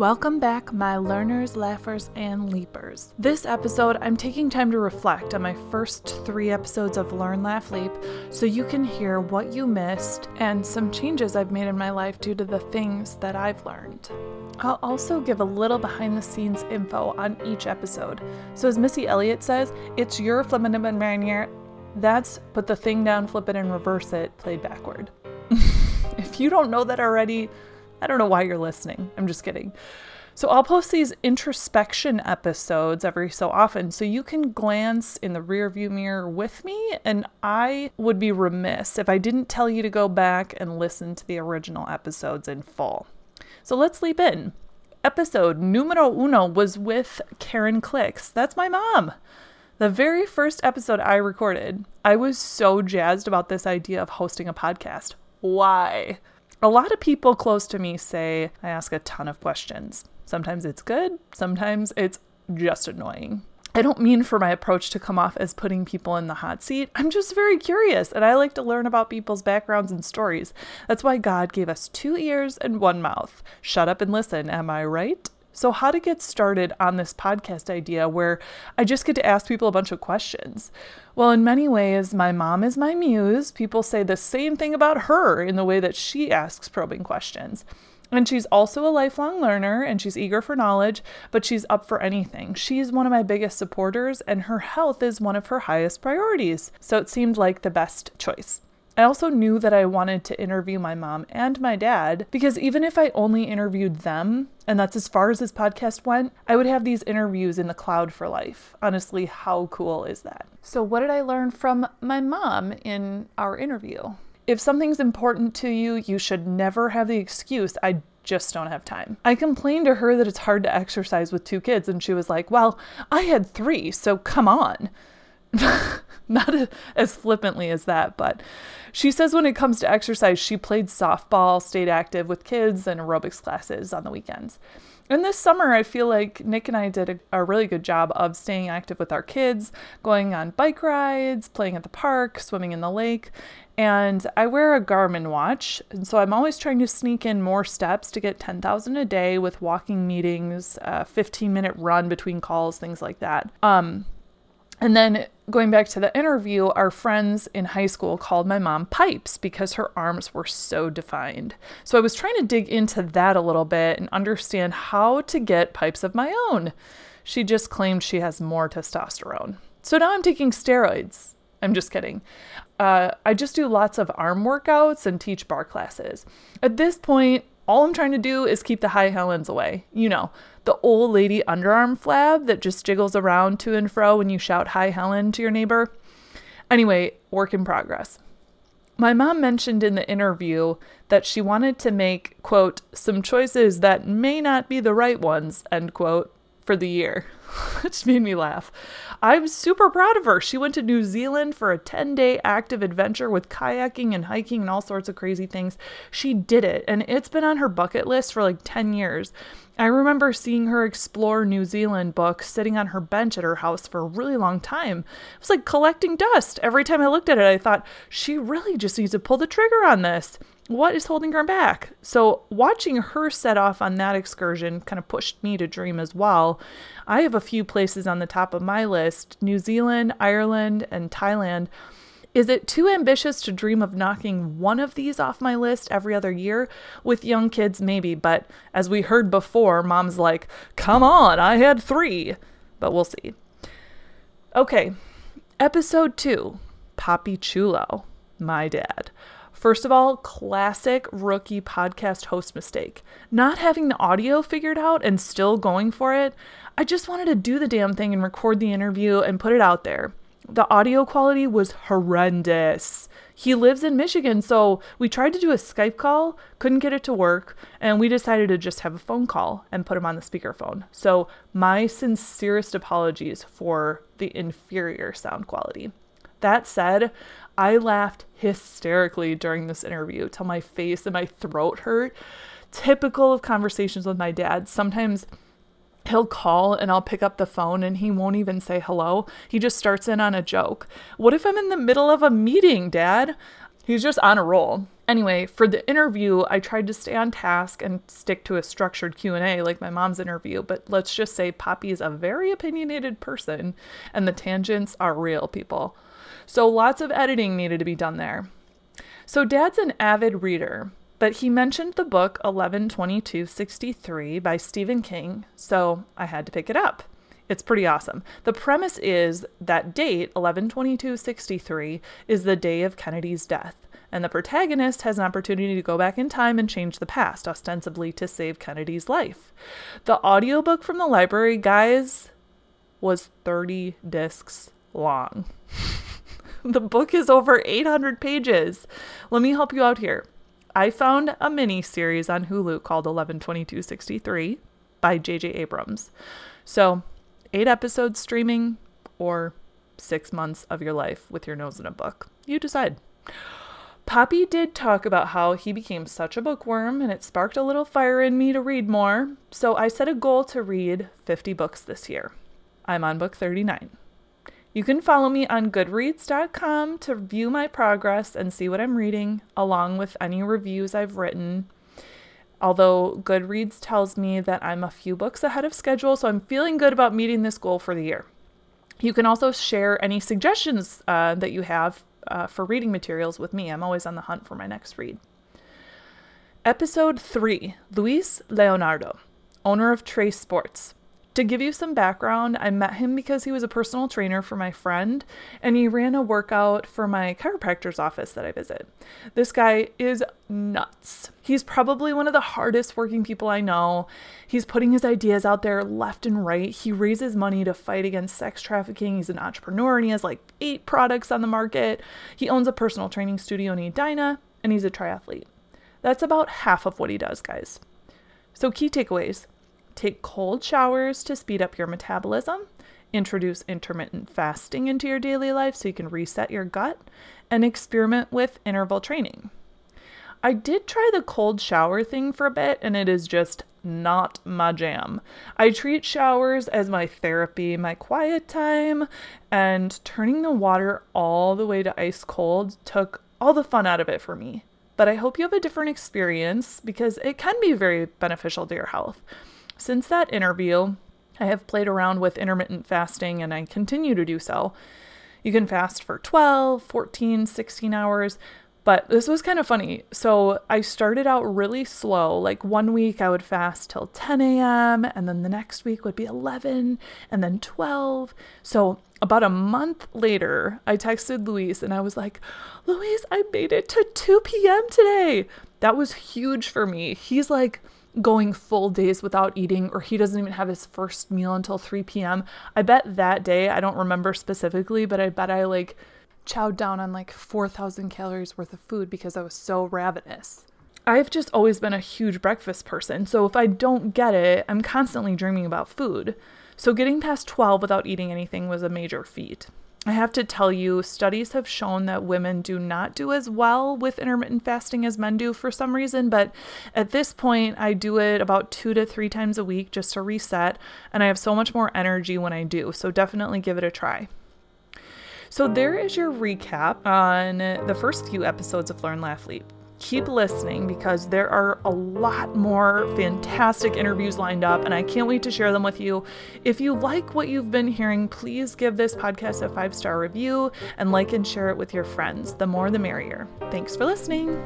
Welcome back, my learners, laughers, and leapers. This episode, I'm taking time to reflect on my first three episodes of Learn, Laugh, Leap so you can hear what you missed and some changes I've made in my life due to the things that I've learned. I'll also give a little behind the scenes info on each episode. So, as Missy Elliott says, it's your flippin' manier. That's put the thing down, flip it, and reverse it, played backward. if you don't know that already, I don't know why you're listening. I'm just kidding. So I'll post these introspection episodes every so often so you can glance in the rearview mirror with me and I would be remiss if I didn't tell you to go back and listen to the original episodes in full. So let's leap in. Episode numero uno was with Karen Clicks. That's my mom. The very first episode I recorded, I was so jazzed about this idea of hosting a podcast. Why? A lot of people close to me say I ask a ton of questions. Sometimes it's good, sometimes it's just annoying. I don't mean for my approach to come off as putting people in the hot seat. I'm just very curious and I like to learn about people's backgrounds and stories. That's why God gave us two ears and one mouth. Shut up and listen, am I right? So, how to get started on this podcast idea where I just get to ask people a bunch of questions? Well, in many ways, my mom is my muse. People say the same thing about her in the way that she asks probing questions. And she's also a lifelong learner and she's eager for knowledge, but she's up for anything. She's one of my biggest supporters, and her health is one of her highest priorities. So it seemed like the best choice. I also knew that I wanted to interview my mom and my dad because even if I only interviewed them, and that's as far as this podcast went, I would have these interviews in the cloud for life. Honestly, how cool is that? So, what did I learn from my mom in our interview? If something's important to you, you should never have the excuse, I just don't have time. I complained to her that it's hard to exercise with two kids, and she was like, Well, I had three, so come on. Not a, as flippantly as that, but she says when it comes to exercise, she played softball, stayed active with kids, and aerobics classes on the weekends. And this summer, I feel like Nick and I did a, a, really good job of staying active with our kids, going on bike rides, playing at the park, swimming in the lake. And I wear a Garmin watch, and so I'm always trying to sneak in more steps to get 10,000 a day with walking meetings, a 15 minute run between calls, things like that. Um, and then going back to the interview, our friends in high school called my mom Pipes because her arms were so defined. So I was trying to dig into that a little bit and understand how to get pipes of my own. She just claimed she has more testosterone. So now I'm taking steroids. I'm just kidding. Uh, I just do lots of arm workouts and teach bar classes. At this point, all I'm trying to do is keep the high Helens away. You know, the old lady underarm flab that just jiggles around to and fro when you shout Hi Helen to your neighbor. Anyway, work in progress. My mom mentioned in the interview that she wanted to make, quote, some choices that may not be the right ones, end quote, for the year, which made me laugh. I'm super proud of her. She went to New Zealand for a 10 day active adventure with kayaking and hiking and all sorts of crazy things. She did it, and it's been on her bucket list for like 10 years. I remember seeing her explore New Zealand book sitting on her bench at her house for a really long time. It was like collecting dust. Every time I looked at it, I thought, she really just needs to pull the trigger on this what is holding her back? So, watching her set off on that excursion kind of pushed me to dream as well. I have a few places on the top of my list New Zealand, Ireland, and Thailand. Is it too ambitious to dream of knocking one of these off my list every other year? With young kids, maybe, but as we heard before, mom's like, come on, I had three. But we'll see. Okay, episode two Papi Chulo, my dad. First of all, classic rookie podcast host mistake. Not having the audio figured out and still going for it. I just wanted to do the damn thing and record the interview and put it out there. The audio quality was horrendous. He lives in Michigan, so we tried to do a Skype call, couldn't get it to work, and we decided to just have a phone call and put him on the speakerphone. So, my sincerest apologies for the inferior sound quality. That said, I laughed hysterically during this interview till my face and my throat hurt. Typical of conversations with my dad. Sometimes he'll call and I'll pick up the phone and he won't even say hello. He just starts in on a joke. What if I'm in the middle of a meeting, dad? He's just on a roll. Anyway, for the interview, I tried to stay on task and stick to a structured Q&A like my mom's interview, but let's just say Poppy is a very opinionated person and the tangents are real people. So lots of editing needed to be done there. So dad's an avid reader, but he mentioned the book 112263 by Stephen King, so I had to pick it up. It's pretty awesome. The premise is that date 112263 is the day of Kennedy's death and the protagonist has an opportunity to go back in time and change the past, ostensibly to save Kennedy's life. The audiobook from the library, guys, was 30 discs long. the book is over 800 pages. Let me help you out here. I found a mini series on Hulu called 112263 by J.J. Abrams. So, eight episodes streaming or six months of your life with your nose in a book. You decide. Poppy did talk about how he became such a bookworm and it sparked a little fire in me to read more, so I set a goal to read 50 books this year. I'm on book 39. You can follow me on goodreads.com to view my progress and see what I'm reading, along with any reviews I've written. Although Goodreads tells me that I'm a few books ahead of schedule, so I'm feeling good about meeting this goal for the year. You can also share any suggestions uh, that you have uh, for reading materials with me. I'm always on the hunt for my next read. Episode 3 Luis Leonardo, owner of Trace Sports. To give you some background, I met him because he was a personal trainer for my friend and he ran a workout for my chiropractor's office that I visit. This guy is nuts. He's probably one of the hardest working people I know. He's putting his ideas out there left and right. He raises money to fight against sex trafficking. He's an entrepreneur and he has like eight products on the market. He owns a personal training studio in Edina and he's a triathlete. That's about half of what he does, guys. So, key takeaways Take cold showers to speed up your metabolism. Introduce intermittent fasting into your daily life so you can reset your gut and experiment with interval training. I did try the cold shower thing for a bit and it is just not my jam. I treat showers as my therapy, my quiet time, and turning the water all the way to ice cold took all the fun out of it for me. But I hope you have a different experience because it can be very beneficial to your health. Since that interview, I have played around with intermittent fasting and I continue to do so. You can fast for 12, 14, 16 hours, but this was kind of funny. So I started out really slow. Like one week I would fast till 10 a.m., and then the next week would be 11, and then 12. So about a month later, I texted Luis and I was like, Luis, I made it to 2 p.m. today. That was huge for me. He's like, going full days without eating or he doesn't even have his first meal until 3 p.m. I bet that day, I don't remember specifically, but I bet I like chowed down on like 4,000 calories worth of food because I was so ravenous. I've just always been a huge breakfast person, so if I don't get it, I'm constantly dreaming about food. So getting past 12 without eating anything was a major feat. I have to tell you, studies have shown that women do not do as well with intermittent fasting as men do for some reason, but at this point, I do it about two to three times a week just to reset, and I have so much more energy when I do, so definitely give it a try. So, there is your recap on the first few episodes of Learn Laugh Leap keep listening because there are a lot more fantastic interviews lined up, and I can't wait to share them with you. If you like what you've been hearing, please give this podcast a five star review and like and share it with your friends. The more, the merrier. Thanks for listening.